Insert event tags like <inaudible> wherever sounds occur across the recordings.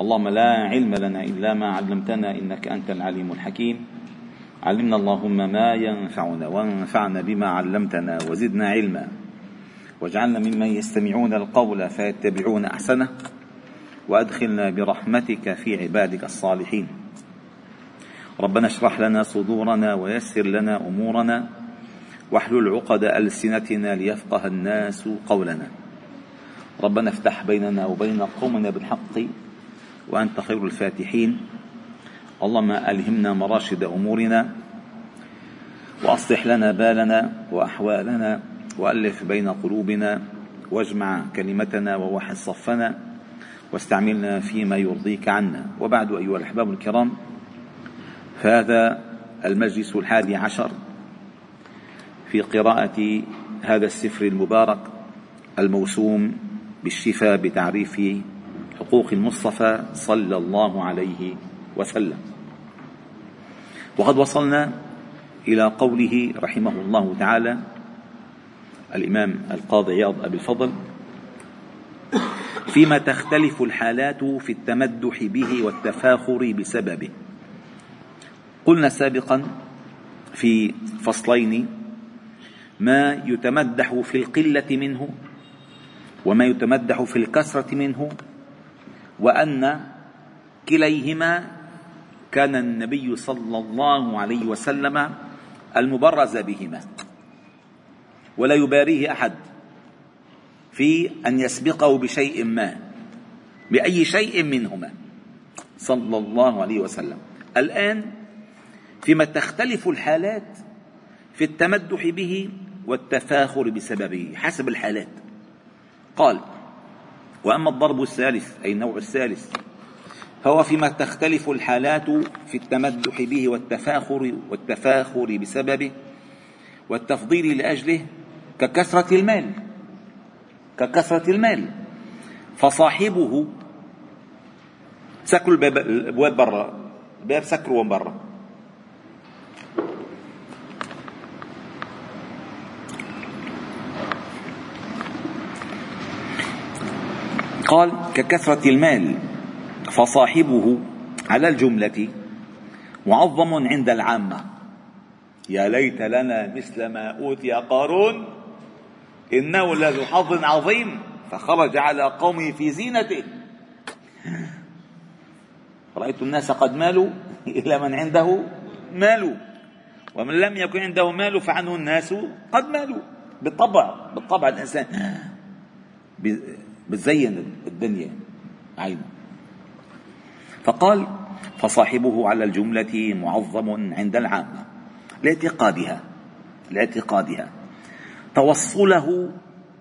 اللهم لا علم لنا إلا ما علمتنا إنك أنت العليم الحكيم. علمنا اللهم ما ينفعنا وانفعنا بما علمتنا وزدنا علما. واجعلنا ممن يستمعون القول فيتبعون أحسنه. وأدخلنا برحمتك في عبادك الصالحين. ربنا اشرح لنا صدورنا ويسر لنا أمورنا. واحلل عقد ألسنتنا ليفقه الناس قولنا. ربنا افتح بيننا وبين قومنا بالحق وأنت خير الفاتحين. اللهم ألهمنا مراشد أمورنا وأصلح لنا بالنا وأحوالنا وألف بين قلوبنا واجمع كلمتنا ووحد صفنا واستعملنا فيما يرضيك عنا. وبعد أيها الأحباب الكرام فهذا المجلس الحادي عشر في قراءة هذا السفر المبارك الموسوم بالشفاء بتعريف حقوق المصطفى صلى الله عليه وسلم. وقد وصلنا إلى قوله رحمه الله تعالى الإمام القاضي عياض أبي الفضل فيما تختلف الحالات في التمدح به والتفاخر بسببه. قلنا سابقا في فصلين ما يتمدح في القلة منه وما يتمدح في الكثرة منه وأن كليهما كان النبي صلى الله عليه وسلم المبرز بهما. ولا يباريه أحد في أن يسبقه بشيء ما بأي شيء منهما. صلى الله عليه وسلم. الآن فيما تختلف الحالات في التمدح به والتفاخر بسببه حسب الحالات. قال وأما الضرب الثالث أي النوع الثالث فهو فيما تختلف الحالات في التمدح به والتفاخر والتفاخر بسببه والتفضيل لأجله ككثرة المال ككثرة المال. فصاحبه سكروا الابواب برا الباب سكروا من برا قال ككثرة المال فصاحبه على الجملة معظم عند العامة. يا ليت لنا مثل ما أوتي قارون إنه لذو حظ عظيم فخرج على قومه في زينته. رأيت الناس قد مالوا إلى من عنده مال ومن لم يكن عنده مال فعنه الناس قد مالوا. بالطبع بالطبع الإنسان. بتزين الدنيا. عينه. فقال فصاحبه على الجملة معظم عند العامة لاعتقادها. لاعتقادها. توصله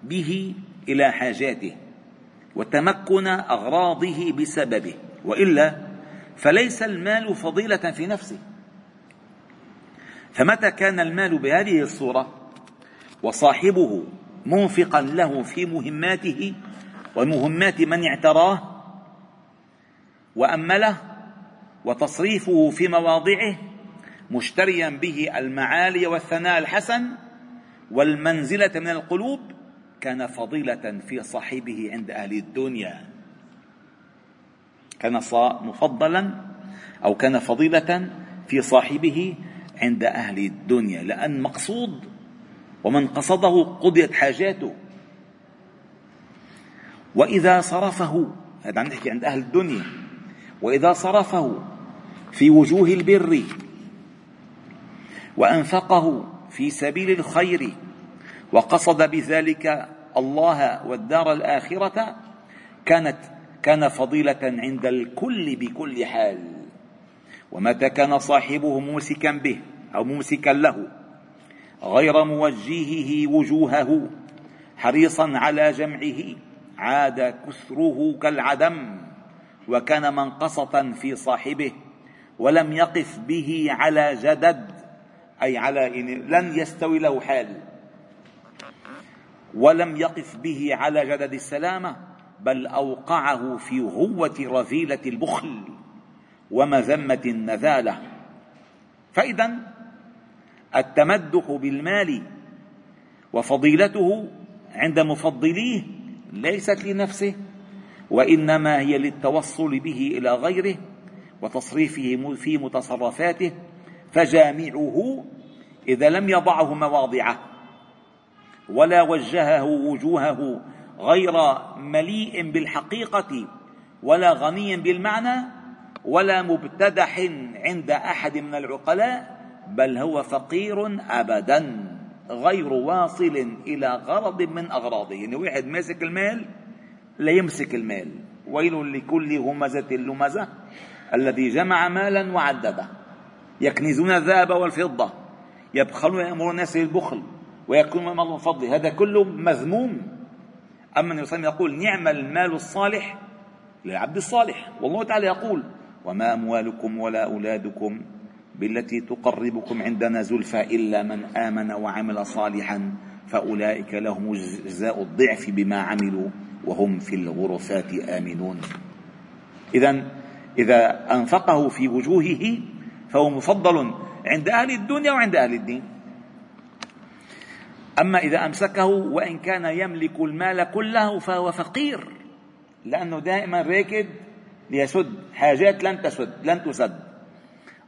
به إلى حاجاته وتمكن أغراضه بسببه. وإلا فليس المال فضيلة في نفسه. فمتى كان المال بهذه الصورة؟ وصاحبه منفقا له في مهماته ومهمات من اعتراه وأمله وتصريفه في مواضعه مشتريا به المعالي والثناء الحسن والمنزلة من القلوب كان فضيلة في صاحبه عند أهل الدنيا. كان مفضلا أو كان فضيلة في صاحبه عند أهل الدنيا لأن مقصود ومن قصده قضيت حاجاته. وإذا صرفه هذا عم نحكي عند أهل الدنيا وإذا صرفه في وجوه البر وأنفقه في سبيل الخير وقصد بذلك الله والدار الآخرة كانت كان فضيلة عند الكل بكل حال. ومتى كان صاحبه ممسكا به أو ممسكا له غير موجهه وجوهه حريصا على جمعه عاد كثره كالعدم وكان منقصة في صاحبه ولم يقف به على جدد أي على لن يستوي له حال. ولم يقف به على جدد السلامة بل أوقعه في غوة رذيلة البخل ومذمة النذالة. فإذا التمدح بالمال وفضيلته عند مفضليه ليست لنفسه وإنما هي للتوصل به إلى غيره وتصريفه في متصرفاته فجامعه إذا لم يضعه مواضعه ولا وجهه وجوهه غير مليء بالحقيقة ولا غني بالمعنى ولا مبتدح عند أحد من العقلاء بل هو فقير أبدا. غير واصل إلى غرض من أغراضه. يعني واحد ماسك المال لا يمسك المال. ويل لكل همزة لمزة الذي جمع مالا وعدده. يكنزون الذهب والفضة. يبخلون يأمر الناس بالبخل. ويكون من فضله. هذا كله مذموم. أما النبي صلى الله عليه وسلم يقول نعم المال الصالح للعبد الصالح. والله تعالى يقول وما أموالكم ولا أولادكم بالتي تقربكم عندنا زلفى إلا من آمن وعمل صالحا فأولئك لهم جزاء الضعف بما عملوا وهم في الغرفات آمنون. إذا إذا أنفقه في وجوهه فهو مفضل عند أهل الدنيا وعند أهل الدين. أما إذا أمسكه وإن كان يملك المال كله فهو فقير لأنه دائما راكد ليسد حاجات لن تسد لن تسد.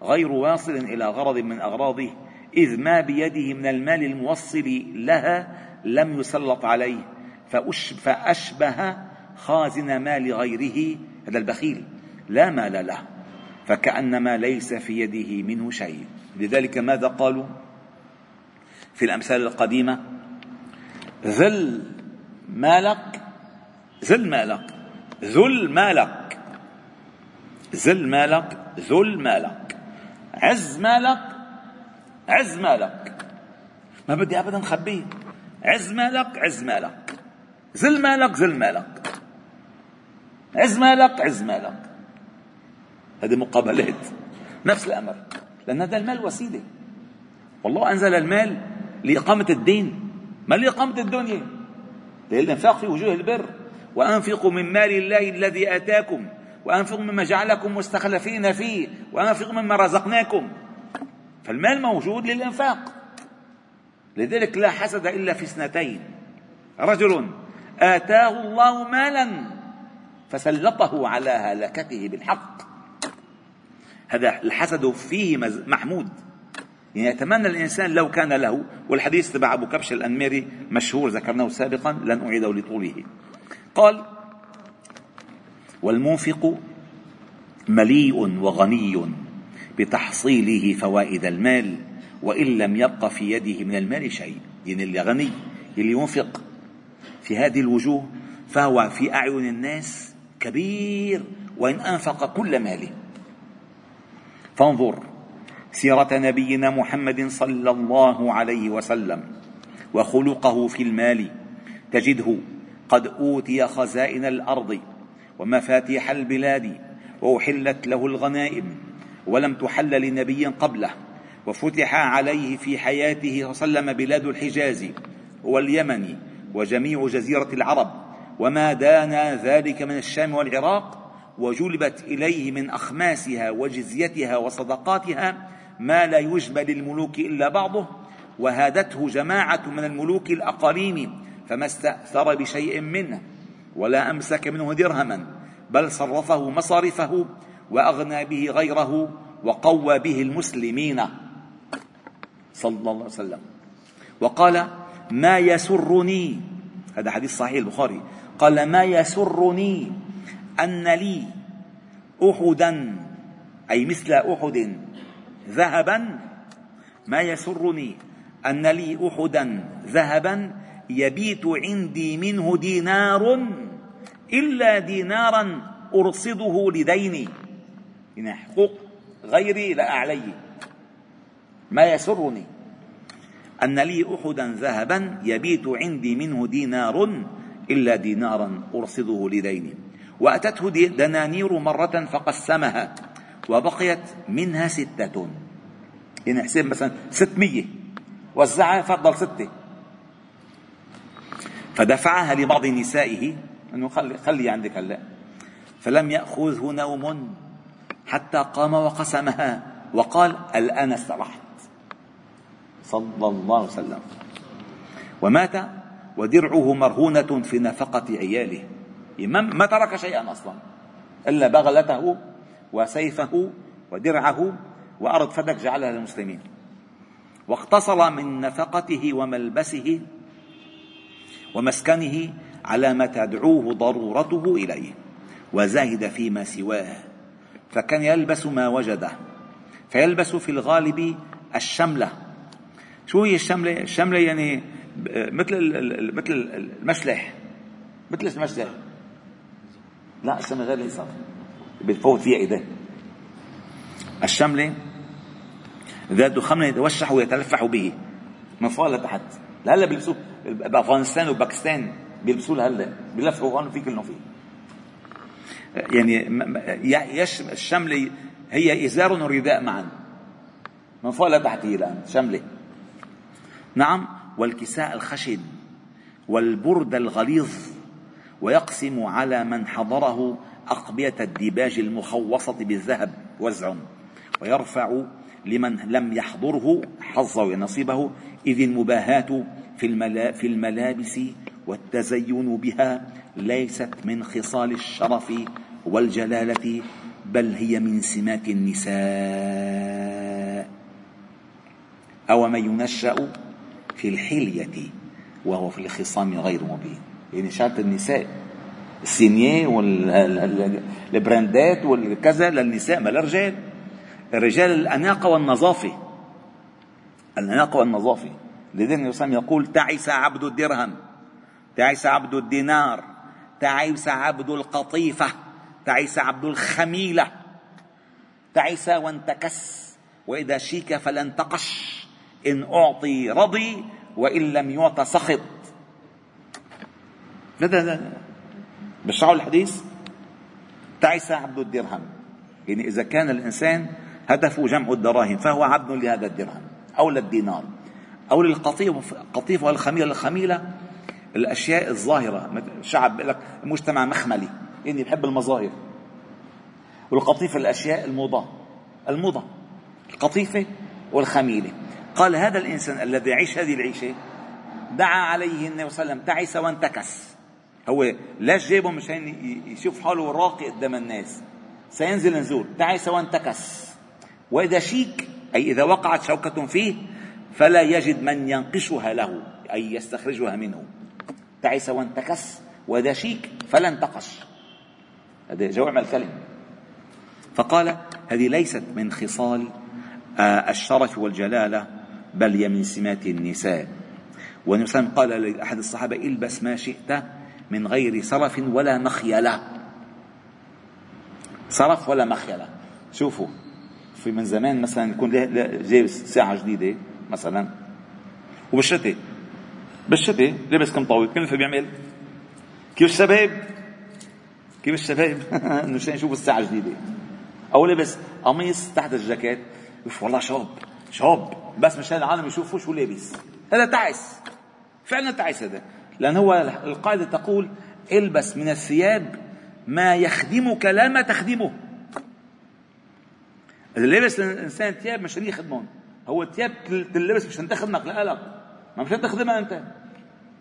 غير واصل إلى غرض من أغراضه إذ ما بيده من المال الموصل لها لم يسلط عليه فأشبه خازن مال غيره هذا البخيل لا مال له فكأنما ليس في يده منه شيء. لذلك ماذا قالوا؟ في الأمثال القديمة ذل مالك ذل مالك ذل مالك ذل مالك ذل مالك. عز مالك عز مالك ما بدي ابدا خبيه. عز مالك عز مالك ذل مالك ذل مالك عز مالك عز مالك هذه مقابلات. نفس الأمر. لأن هذا المال وسيلة. والله أنزل المال لإقامة الدين. ما لإقامة الدنيا؟ للانفاق في وجوه البر. وأنفقوا من مال الله الذي آتاكم. وأنفقوا مما جعلكم مستخلفين فيه وأنفقوا مما رزقناكم. فالمال موجود للإنفاق. لذلك لا حسد إلا في اثنتين. رجل آتاه الله مالا فسلطه على هلكته بالحق. هذا الحسد فيه محمود. يعني يتمنى الإنسان لو كان له والحديث تبع أبو كبش الأنميري مشهور ذكرناه سابقا لن أعيده لطوله. قال والمنفق مليء وغني بتحصيله فوائد المال وإن لم يبق في يده من المال شيء. يعني اللي غني اللي ينفق. في هذه الوجوه فهو في أعين الناس كبير وإن أنفق كل ماله. فانظر سيرة نبينا محمد صلى الله عليه وسلم وخلقه في المال. تجده قد أوتي خزائن الأرض ومفاتيح البلاد وأحلت له الغنائم ولم تحل لنبي قبله وفتح عليه في حياته وسلم بلاد الحجاز واليمن وجميع جزيرة العرب وما دانا ذلك من الشام والعراق وجلبت إليه من أخماسها وجزيتها وصدقاتها ما لا يجبى للملوك إلا بعضه وهادته جماعة من الملوك الأقاليم فما استأثر بشيء منه. ولا أمسك منه درهما بل صرفه مصارفه وأغنى به غيره وقوى به المسلمين. صلى الله عليه وسلم. وقال ما يسرني هذا حديث صحيح البخاري. قال ما يسرني أن لي أحدا أي مثل أحد ذهبا ما يسرني أن لي أحدا ذهبا يبيت عندي منه دينار إلا دينارا أرصده لديني. إن حقوق غيري لا أعلي. ما يسرني؟ أن لي أحدا ذهبا يبيت عندي منه دينار إلا دينارا أرصده لديني. وأتته دنانير مرة فقسمها وبقيت منها ستة. يعني حسين مثلا ستمية وزعها فضل ستة. فدفعها لبعض نسائه إنه خلي خلي عندك هلا. فلم يأخذه نوم حتى قام وقسمها. وقال الآن استرحت صلى الله عليه وسلم. ومات ودرعه مرهونة في نفقة عياله. ما ترك شيئا أصلا. إلا بغلته وسيفه ودرعه وأرض فدك جعلها للمسلمين. واقتصر من نفقته وملبسه ومسكنه على ما تدعوه ضرورته إليه وزهد فيما سواه. فكان يلبس ما وجده فيلبس في الغالب الشملة. شو هي الشملة؟ الشملة يعني مثل مثل المشلح. مثل المشلح. لا الشملة غير الإصابة بتفوت فيها ايديه الشملة ذات خمر يتوشح ويتلفح به. من فوق لتحت هلا بيلبسوه بأفغانستان وباكستان. بيلبسوه هلا بيلفوا هون في كلهم فيه. يعني يش الشمله هي إزار ورداء معا. من فوق لتحت هي الان شمله نعم والكساء الخشن والبرد الغليظ ويقسم على من حضره أقبية الديباج المخوصة بالذهب والزعم. ويرفع لمن لم يحضره حظه ونصيبه إذ المباهاة في, الملا في الملابس والتزين بها ليست من خصال الشرف والجلالة بل هي من سمات النساء. أو من ينشأ في الحلية وهو في الخصام غير مبين. يعني شرط النساء. السينية والبراندات والكذا للنساء ما للرجال الرجال الأناقة والنظافة. الأناقة والنظافة. لذلك يقول تعس عبد الدرهم. تعس عبد الدينار تعس عبد القطيفة تعس عبد الخميلة. تعس وانتكس وإذا شيك فلا انتقش إن أعطي رضي وإن لم يعط سخط. لا لا لا بشرحوا الحديث؟ تعس عبد الدرهم. يعني إذا كان الإنسان هدفه جمع الدراهم فهو عبد لهذا الدرهم أو للدينار أو للقطيفة والخميلة. الخميلة الأشياء الظاهرة. شعب بيقول لك مجتمع مخملي إني بحب المظاهر. والقطيفة الأشياء الموضة الموضة القطيفة والخميلة. قال هذا الإنسان الذي يعيش هذه العيشة دعا عليه النبي صلى الله عليه وسلم تعس وانتكس. هو ليش جابه مشان يشوف حاله راقي قدام الناس. سينزل نزول تعس وانتكس. وإذا شيك أي إذا وقعت شوكة فيه فلا يجد من ينقشها له أي يستخرجها منه. تعس وانتكس وإذا شيك فلا انتقش هذا جوع الكلم. فقال هذه ليست من خصال آه، الشرف والجلالة بل هي من سمات النساء. والنبي صلى قال لأحد الصحابة إلبس ما شئت من غير صرف ولا مخيلة. صرف ولا مخيلة. شوفوا في من زمان مثلا يكون جايب ساعة جديدة مثلا. وبالشتاء بالشتاء لابس كم طاوله كيف بيعمل؟ كيف الشباب؟ كيف الشباب؟ <laughs> مشان يشوفوا الساعة الجديدة. أو لابس قميص تحت الجاكيت. والله شاب شاب بس مشان العالم يشوفوا شو لابس. هذا تعس. فعلا تعس هذا. لأن هو القاعدة تقول البس من الثياب ما يخدمك لا ما تخدمه. إذا لبس الإنسان ثياب مشان يخدمهم هو الثياب تلبس مشان تخدمك لا ما مشان تخدمها أنت.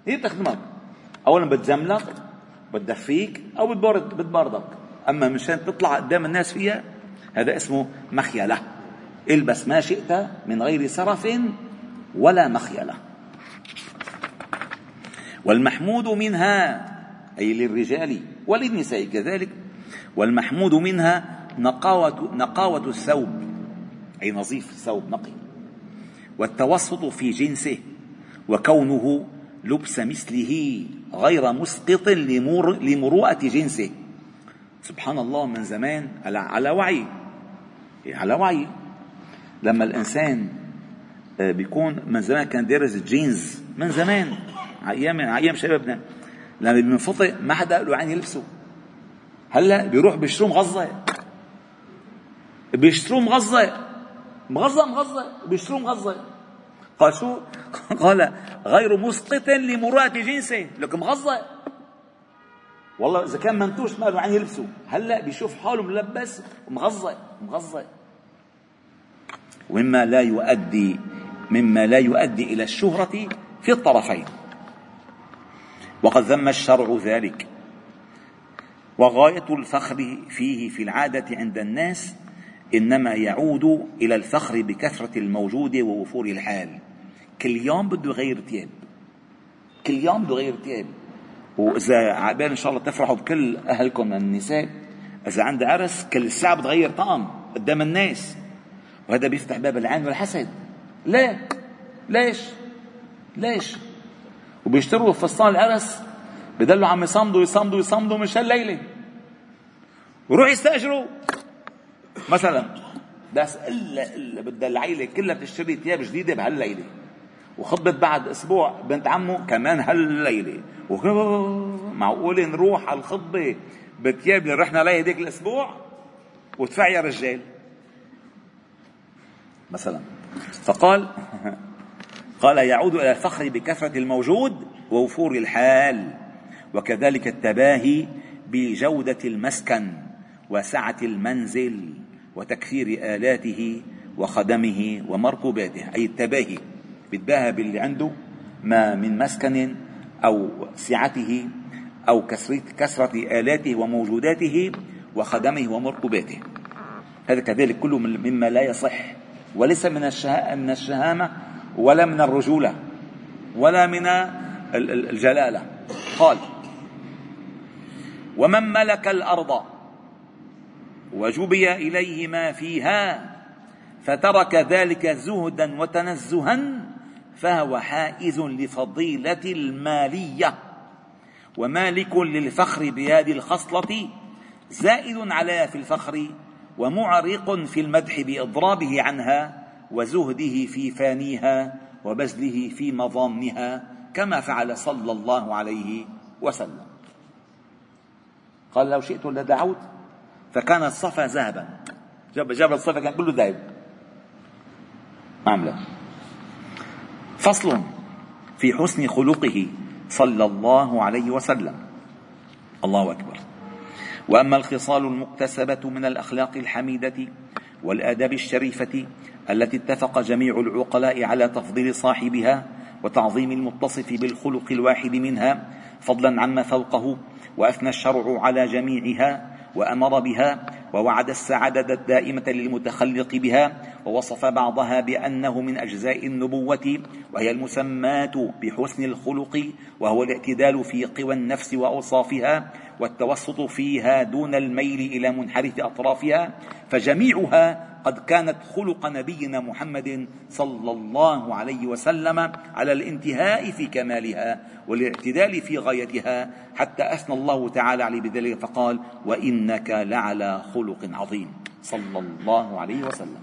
هي بتخدمك. أولا بتجملك بتدفيك أو بتبرد بتبردك أما مشان تطلع قدام الناس فيها هذا اسمه مخيلة. البس ما شئت من غير سرف ولا مخيلة. والمحمود منها أي للرجال وللنساء كذلك والمحمود منها نقاوة, نقاوة الثوب. أي نظيف الثوب نقي. والتوسط في جنسه. وكونه لبس مثله غير مسقط لمر لمروءة جنسه. سبحان الله من زمان على على وعي. على وعي. لما الإنسان آه، بيكون من زمان كان دارس جينز من زمان أيام أيام شبابنا لما بنفطئ ما حدا له عين يلبسه. هلأ بيروح بيشتروا مغزى. بيشتروا مغزى. مغزى مغزى بيشتروا مغزى. قال شو؟ قال غير مسقط لمروءة جنسه لكن مغزى والله إذا كان منتوش ما له عين يلبسه. هلأ بيشوف حاله ملبس مغزى مغزى ومما لا يؤدي مما لا يؤدي إلى الشهرة في الطرفين. وقد ذم الشرع ذلك. وغاية الفخر فيه في العادة عند الناس إنما يعود إلى الفخر بكثرة الموجود ووفور الحال. كل يوم بده يغير ثياب كل يوم بده يغير ثياب وإذا عبال إن شاء الله تفرحوا بكل أهلكم النساء إذا عنده عرس كل ساعة بتغير طقم قدام الناس. وهذا بيفتح باب العين والحسد. ليه؟ ليش؟ ليش؟ وبيشتروا فستان العرس بدلوا عم يصمدوا يصمدوا يصمدوا مش هالليلة وروح يستأجروا. مثلا بس الا الا بدها العيلة كلها تشتري ثياب جديدة بهالليله وخطبة بعد أسبوع بنت عمه كمان هالليلة. معقول نروح على الخطبه بثياب اللي رحنا عليها هذيك الأسبوع؟ وادفع يا رجال. مثلا. فقال <laughs> قال يعود إلى الفخر بكثرة الموجود ووفور الحال. وكذلك التباهي بجودة المسكن وسعة المنزل. وتكثير آلاته وخدمه ومركوباته أي التباهي بيتباهى باللي عنده ما من مسكن أو سعته أو كثرة آلاته وموجوداته وخدمه ومركوباته. هذا كذلك كله مما لا يصح وليس من من الشهامة ولا من الرجولة ولا من الجلالة. قال ومن ملك الأرض وجبي إليه ما فيها فترك ذلك زهدا وتنزها فهو حائز لفضيلة المالية. ومالك للفخر بهذه الخصلة زائد عليها في الفخر ومعرق في المدح بإضرابه عنها وزهده في فانيها وبذله في مظانها كما فعل صلى الله عليه وسلم. قال لو شئت لدعوت فكان الصفا ذهبا. جبل الصفا كان كله ذهب عامله فصل في حسن خلقه صلى الله عليه وسلم. الله أكبر. وأما الخصال المكتسبة من الأخلاق الحميدة والاداب الشريفة التي اتفق جميع العقلاء على تفضيل صاحبها وتعظيم المتصف بالخلق الواحد منها فضلا عما فوقه وأثنى الشرع على جميعها وأمر بها ووعد السعادة الدائمة للمتخلق بها ووصف بعضها بأنه من أجزاء النبوة وهي المسماه بحسن الخلق وهو الاعتدال في قوى النفس وأوصافها والتوسط فيها دون الميل إلى منحرف أطرافها فجميعها قد كانت خلق نبينا محمد صلى الله عليه وسلم على الانتهاء في كمالها والاعتدال في غايتها حتى أثنى الله تعالى عليه بذلك فقال وإنك لعلى خلق عظيم. صلى الله عليه وسلم.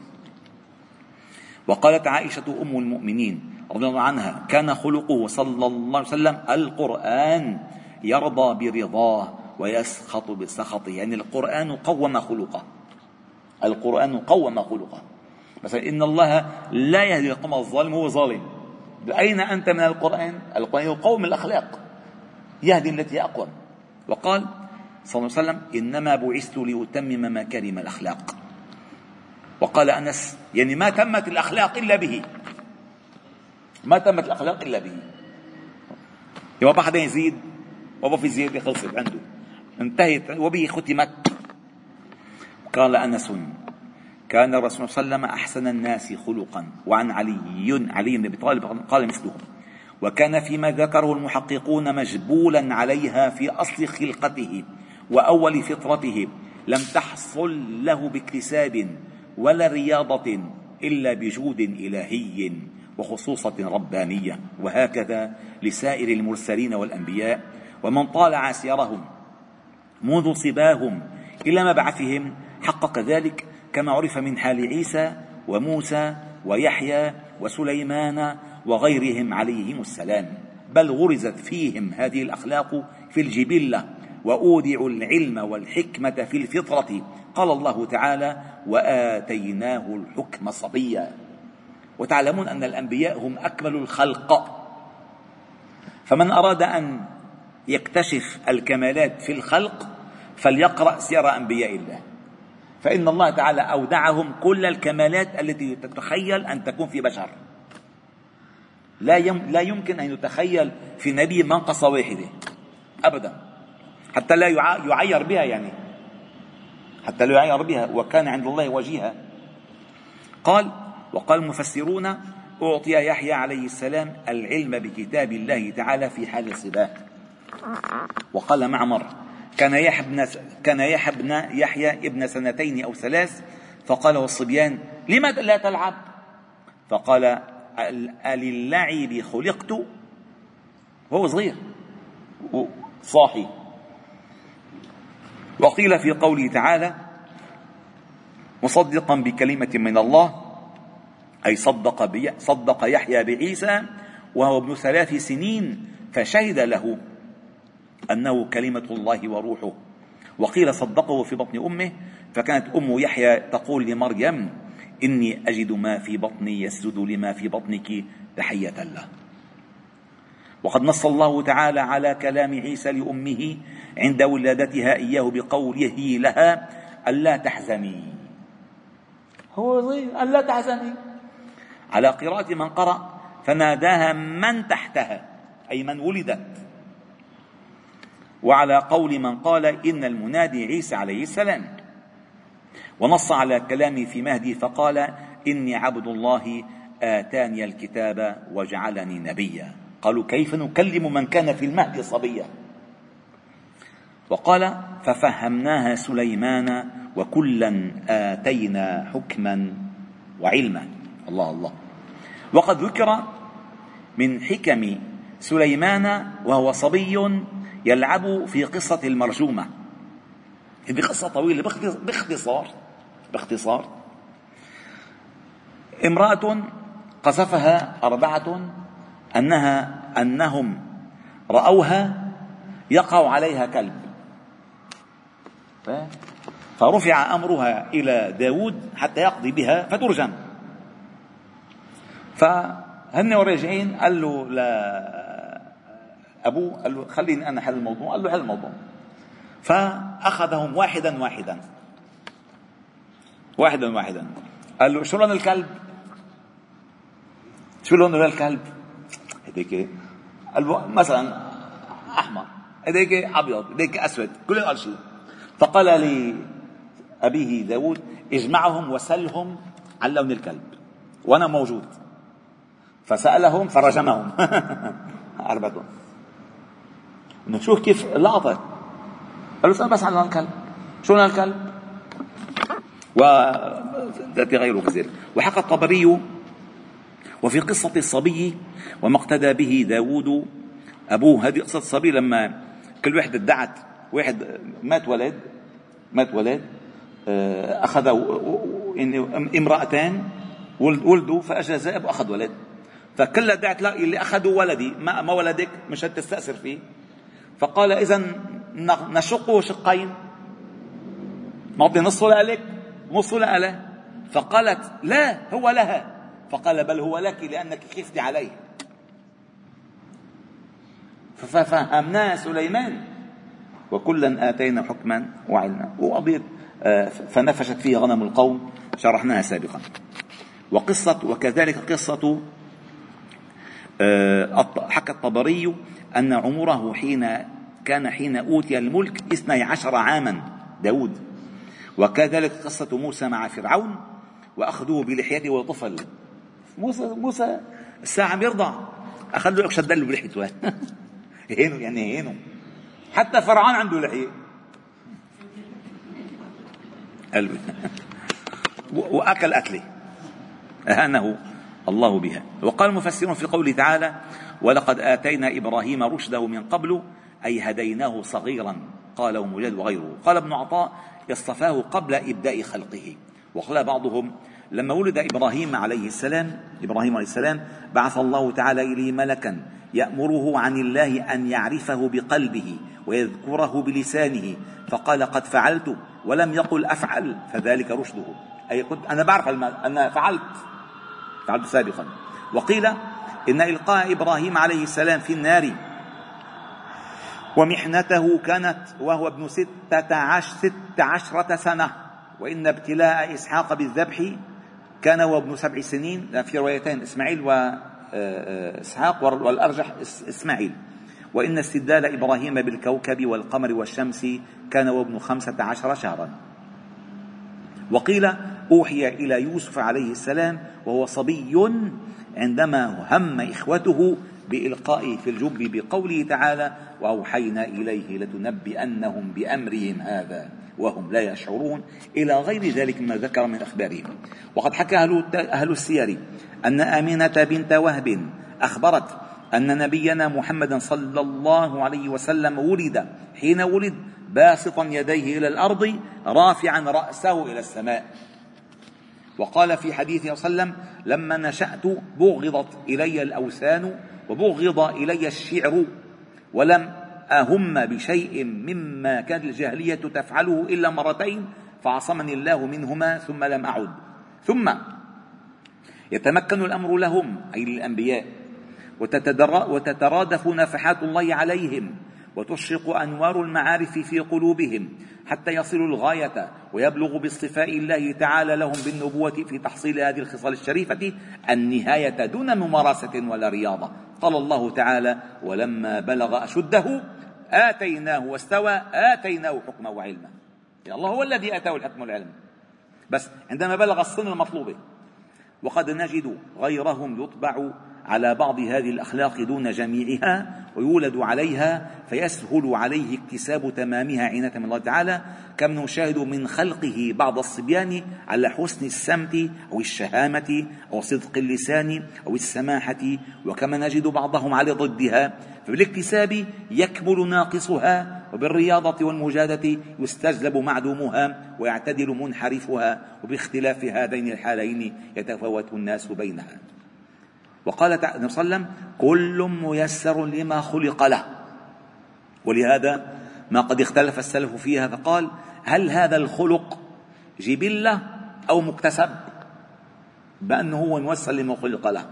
وقالت عائشة أم المؤمنين رضي الله عنها كان خلقه صلى الله عليه وسلم القرآن يرضى برضاه ويسخط بسخطه. يعني القرآن قوم خلقه. القرآن قوم خلقه. مثلا إن الله لا يهدي القوم الظالم هو ظالم. أين أنت من القرآن؟ القرآن يقوم الأخلاق. يهدي التي أقوم وقال صلى الله عليه وسلم إنما بعثت لأتمم مكارم الأخلاق. وقال أنس يعني ما تمت الأخلاق إلا به. ما تمت الأخلاق إلا به. يبقى حدا يزيد وما في زيادة خلصت عنده. انتهت وبه ختمت. قال أنس كان الرسول صلى الله عليه وسلم أحسن الناس خلقا وعن علي علي بن أبي طالب قال مثله وكان فيما ذكره المحققون مجبولا عليها في أصل خلقته وأول فطرته لم تحصل له باكتساب ولا رياضة إلا بجود إلهي وخصوصة ربانية. وهكذا لسائر المرسلين والأنبياء ومن طالع سيرهم منذ صباهم إلى مبعثهم حقق ذلك كما عرف من حال عيسى وموسى ويحيى وسليمان وغيرهم عليهم السلام. بل غرزت فيهم هذه الأخلاق في الجبلة وأودعوا العلم والحكمة في الفطرة قال الله تعالى وآتيناه الحكم صبيا. وتعلمون أن الأنبياء هم أكمل الخلق. فمن أراد أن يكتشف الكمالات في الخلق فليقرأ سير أنبياء الله. فإن الله تعالى أودعهم كل الكمالات التي تتخيل أن تكون في بشر. لا لا يمكن أن يتخيل في نبي منقصة واحدة. أبدا. حتى لا يعير بها يعني. حتى لا يعير بها وكان عند الله وجيها. قال وقال المفسرون أعطي يحيى عليه السلام العلم بكتاب الله تعالى في حال الصباه وقال معمر كان يحيى ابن كان يحيى ابن يحيى ابن سنتين أو ثلاث فقال الصبيان لم لا تلعب؟ فقال أللعب خلقت؟ وهو صغير. صاحي. وقيل في قوله تعالى مصدقا بكلمة من الله أي صدق, صدق يحيى بعيسى وهو ابن ثلاث سنين فشهد له. أنه كلمة الله وروحه. وقيل صدقه في بطن أمه فكانت أم يحيى تقول لمريم إني أجد ما في بطني يسجد لما في بطنك تحية له. وقد نص الله تعالى على كلام عيسى لأمه عند ولادتها إياه بقوله لها ألا تحزني. هو صغير ألا تحزني. على قراءة من قرأ فناداها من تحتها أي من ولدت وعلى قول من قال إن المنادي عيسى عليه السلام. ونص على كلامه في مهدي فقال إني عبد الله آتاني الكتاب وجعلني نبيا. قالوا كيف نكلم من كان في المهد صبيا؟ وقال ففهمناها سليمان وكلا آتينا حكما وعلما. الله الله. وقد ذكر من حكم سليمان وهو صبي يلعب في قصة المرجومة. هذه قصة طويلة باختصار باختصار. امرأة قذفها أربعة أنها أنهم رأوها يقع عليها كلب. فرفع أمرها إلى داود حتى يقضي بها فترجم. فهن وراجعين قال له لأبوه قال له خليني أنا حل الموضوع. قال له حل الموضوع. فأخذهم واحدا واحدا. واحدا واحدا. قال له شو لون الكلب؟ شو لون الكلب؟ هديك قال مثلا أحمر هديك أبيض هديك أسود كل قال شيء فقال لابيه داود اجمعهم وسلهم عن لون الكلب وأنا موجود. فسألهم فرجمهم. <laughs> اربعتهم نشوف كيف لقطه قال له بس عن الكلب؟ شو لون الكلب؟ وتأتي غيره كثير وحكى الطبري وفي قصة الصبي وما اقتدى به داود أبوه هذه قصة الصبي لما كل واحد ادعت واحد مات ولد مات ولد آه، أخذ امرأتان ولدوا فأجى ذئب وأخذ ولد. فكلها ادعت لا اللي أخذوا ولدي ما, ما ولدك مش تستأثر فيه. فقال إذا نشقه شقين. نعطي نصه لك نصه له فقالت لا هو لها. فقال بل هو لك لأنك خفت عليه. ففهمناه سليمان. وكلا آتينا حكما وعلما. وقضية آه، فنفشت فيه غنم القوم. شرحناها سابقا. وقصة وكذلك قصة آه، حكى الطبري أن عمره حين كان حين أوتي الملك اثني عشر عاما داود. وكذلك قصة موسى مع فرعون وأخذوه بلحيته وطفل موسى موسى الساعة عم يرضع أخذ له شد له بلحيته <laughs> هينه يعني هينه حتى فرعون عنده لحية. قلبي <laughs> وأكل أكله أهانه. الله بها. وقال المفسرون في قوله تعالى ولقد آتينا إبراهيم رشده من قبل أي هديناه صغيرا. قاله مجد وغيره. قال ابن عطاء اصطفاه قبل إبداء خلقه. وقال بعضهم لما ولد إبراهيم عليه السلام إبراهيم عليه السلام بعث الله تعالى إليه ملكا يأمره عن الله أن يعرفه بقلبه ويذكره بلسانه فقال قد فعلت ولم يقل أفعل. فذلك رشده. أي قلت أنا بعرف أنا فعلت. فعلت سابقا. وقيل إن إلقاء إبراهيم عليه السلام في النار ومحنته كانت وهو ابن ستة عشر ست عشرة سنة. وإن ابتلاء إسحاق بالذبح كان وابن سبع سنين. في روايتين إسماعيل وإسحاق والأرجح إسماعيل. وإن استدلال إبراهيم بالكوكب والقمر والشمس كان وابن خمسة عشر شهرا. وقيل أوحي إلى يوسف عليه السلام وهو صبي عندما هم إخوته بإلقائه في الجب بقوله تعالى وأوحينا إليه لتنبئنهم بأمرهم هذا وهم لا يشعرون إلى غير ذلك مما ذكر من أخبارهم. وقد حكى أهل السير أن آمنة بنت وهب أخبرت أن نبينا محمدا صلى الله عليه وسلم ولد حين ولد باسطا يديه إلى الأرض رافعا رأسه إلى السماء. وقال في حديثه صلى الله عليه وسلم لما نشأت بغضت إلي الأوثان وبغض إلي الشعر ولم أهم بشيء مما كانت الجاهلية تفعله إلا مرتين فعصمني الله منهما ثم لم أعد. ثم يتمكن الأمر لهم أي للأنبياء وتترادف نفحات الله عليهم وتشرق أنوار المعارف في قلوبهم حتى يصلوا الغاية ويبلغ باصطفاء الله تعالى لهم بالنبوة في تحصيل هذه الخصال الشريفة النهاية دون ممارسة ولا رياضة. قال الله تعالى ولما بلغ أشده آتيناه واستوى آتيناه حكما وعلما. الله هو الذي أتاه الحكم والعلم. بس عندما بلغ السن المطلوبه وقد نجد غيرهم يطبع على بعض هذه الأخلاق دون جميعها ويولد عليها فيسهل عليه اكتساب تمامها عنايه من الله تعالى كم نشاهد من خلقه بعض الصبيان على حسن السمت أو الشهامة أو صدق اللسان أو السماحة وكما نجد بعضهم على ضدها فبالاكتساب يكمل ناقصها وبالرياضة والمجادة يستجلب معدومها ويعتدل منحرفها وباختلاف هذين الحالين يتفاوت الناس بينها. وقال النبي صلى الله عليه وسلم كل ميسر لما خلق له. ولهذا ما قد اختلف السلف فيها فقال هل هذا الخلق جبلة أو مكتسب؟ بأنه هو موسر لما خلق له.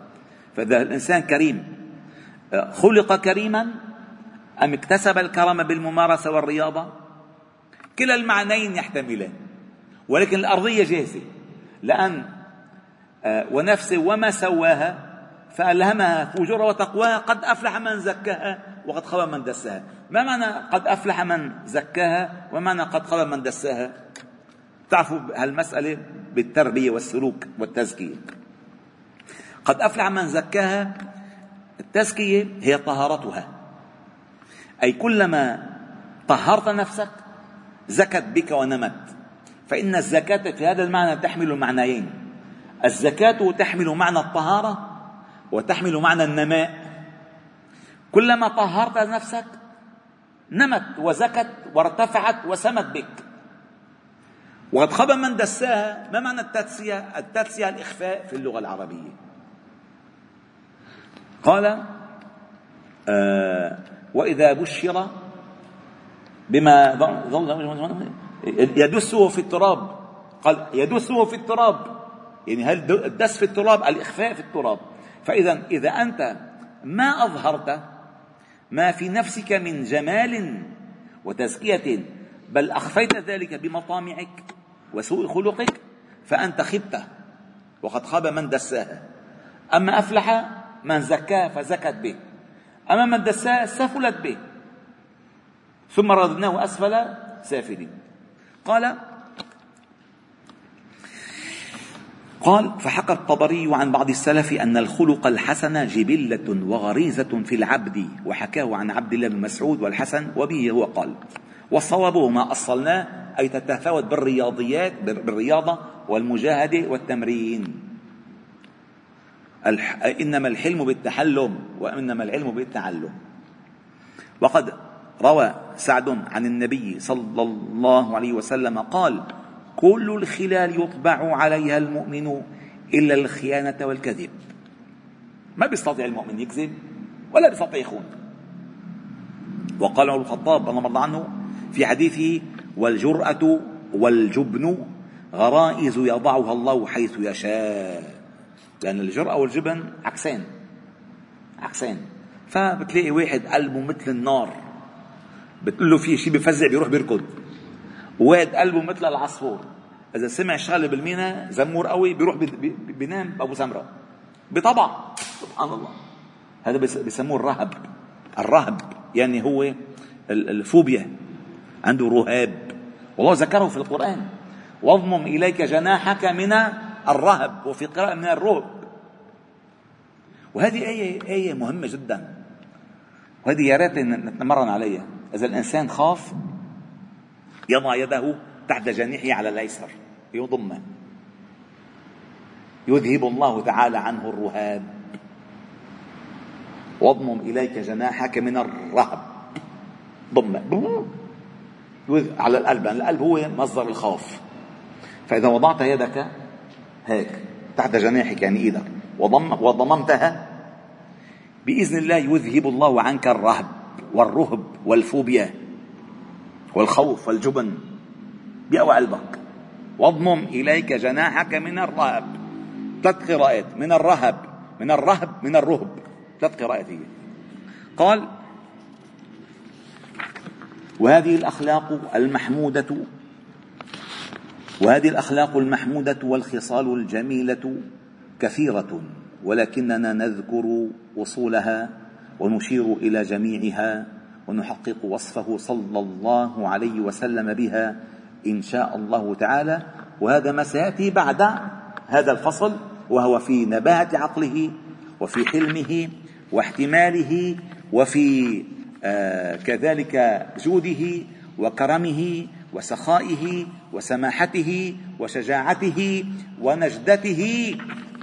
فإذا الإنسان كريم خلق كريما أم اكتسب الكرم بالممارسة والرياضة؟ كلا المعنيين يحتملان ولكن الأرضية جاهزة لأن آه، ونفسه وما سواها فألهمها فجورها وتقواها قد أفلح من زكاها وقد خاب من دساها. ما معنى قد أفلح من زكاها؟ وما معنى قد خاب من دساها؟ تعرفوا هالمسألة بالتربية والسلوك والتزكية. قد أفلح من زكاها التزكية هي طهارتها. أي كلما طهرت نفسك زكت بك ونمت. فإن الزكاة في هذا المعنى تحمل معنيين. الزكاة تحمل معنى الطهارة وتحمل معنى النماء. كلما طهرت نفسك نمت وزكت وارتفعت وسمت بك. وقد خاب من دساها ما معنى التدسية؟ التدسية الإخفاء في اللغة العربية. قال آه وإذا بشر بما ظل يدسه في التراب. قال يدسه في التراب. يعني هل الدس في التراب الإخفاء في التراب. فإذا إذا أنت ما أظهرت ما في نفسك من جمال وتزكية بل أخفيت ذلك بمطامعك وسوء خلقك فأنت خبت وقد خاب من دساها. أما أفلح من زكاها فزكت به. أما من دساها سفلت به. ثم رددناه أسفل سافلين. قال قال فحكى الطبري عن بعض السلف أن الخلق الحسن جبلة وغريزة في العبد وحكاه عن عبد الله بن مسعود والحسن وبه هو قال والصواب ما أصلناه أي تتفاوت بالرياضيات بالرياضة والمجاهدة والتمرين. إنما الحلم بالتحلم وإنما العلم بالتعلم. وقد روى سعد عن النبي صلى الله عليه وسلم قال كل الخلال يطبع عليها المؤمن إلا الخيانة والكذب. ما بيستطيع المؤمن يكذب ولا بيستطيع يخون. وقال عمر الخطاب الله مرضى عنه في حديثه والجرأة والجبن غرائز يضعها الله حيث يشاء. لأن الجرأة والجبن عكسين عكسين. فبتلاقي واحد قلبه مثل النار بتقول له في شيء بفزع بيروح بيركض. واد قلبه مثل العصفور. إذا سمع شغله بالمينا زمور قوي بيروح بينام بأبو سمرة. بطبع. سبحان الله. هذا بيسموه الرهب. الرهب. يعني هو الفوبيا. عنده رهاب. والله ذكره في القرآن. واضمم إليك جناحك من الرهب وفي قراءة من الرعب وهذه آية آية مهمة جدا. وهذه يا ريت نتمرن عليها. إذا الإنسان خاف يضع يده تحت جنيحه على الأيسر يضمه. يذهب الله تعالى عنه الرهاب. واضمم إليك جناحك من الرهب. ضمه. على القلب لأن القلب هو مصدر الخوف. فإذا وضعت يدك هيك تحت جناحك يعني إيدك وضم وضممتها بإذن الله يذهب الله عنك الرهب والرهب والفوبيا. والخوف والجبن بأوى قلبك واضمم إليك جناحك من الرهب. ثلاث قراءات من الرهب من الرهب من الرهب. ثلاث قراءات هي قال وهذه الأخلاق المحمودة وهذه الأخلاق المحمودة والخصال الجميلة كثيرة ولكننا نذكر أصولها ونشير إلى جميعها. ونحقق وصفه صلى الله عليه وسلم بها إن شاء الله تعالى. وهذا ما سيأتي بعد هذا الفصل وهو في نباهة عقله وفي حلمه واحتماله وفي آه كذلك جوده وكرمه وسخائه وسماحته وشجاعته ونجدته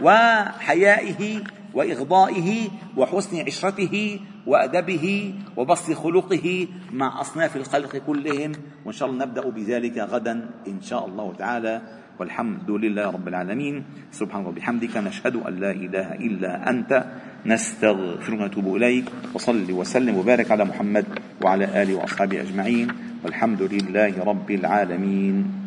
وحيائه وإغضائه وحسن عشرته وأدبه وبسط خلقه مع أصناف الخلق كلهم. وإن شاء الله نبدأ بذلك غدا إن شاء الله تعالى. والحمد لله رب العالمين. سبحانك وبحمدك. نشهد أن لا إله إلا أنت. نستغفرك ونتوب إليك. وصل وسلم وبارك على محمد وعلى آله وأصحابه أجمعين. والحمد لله رب العالمين.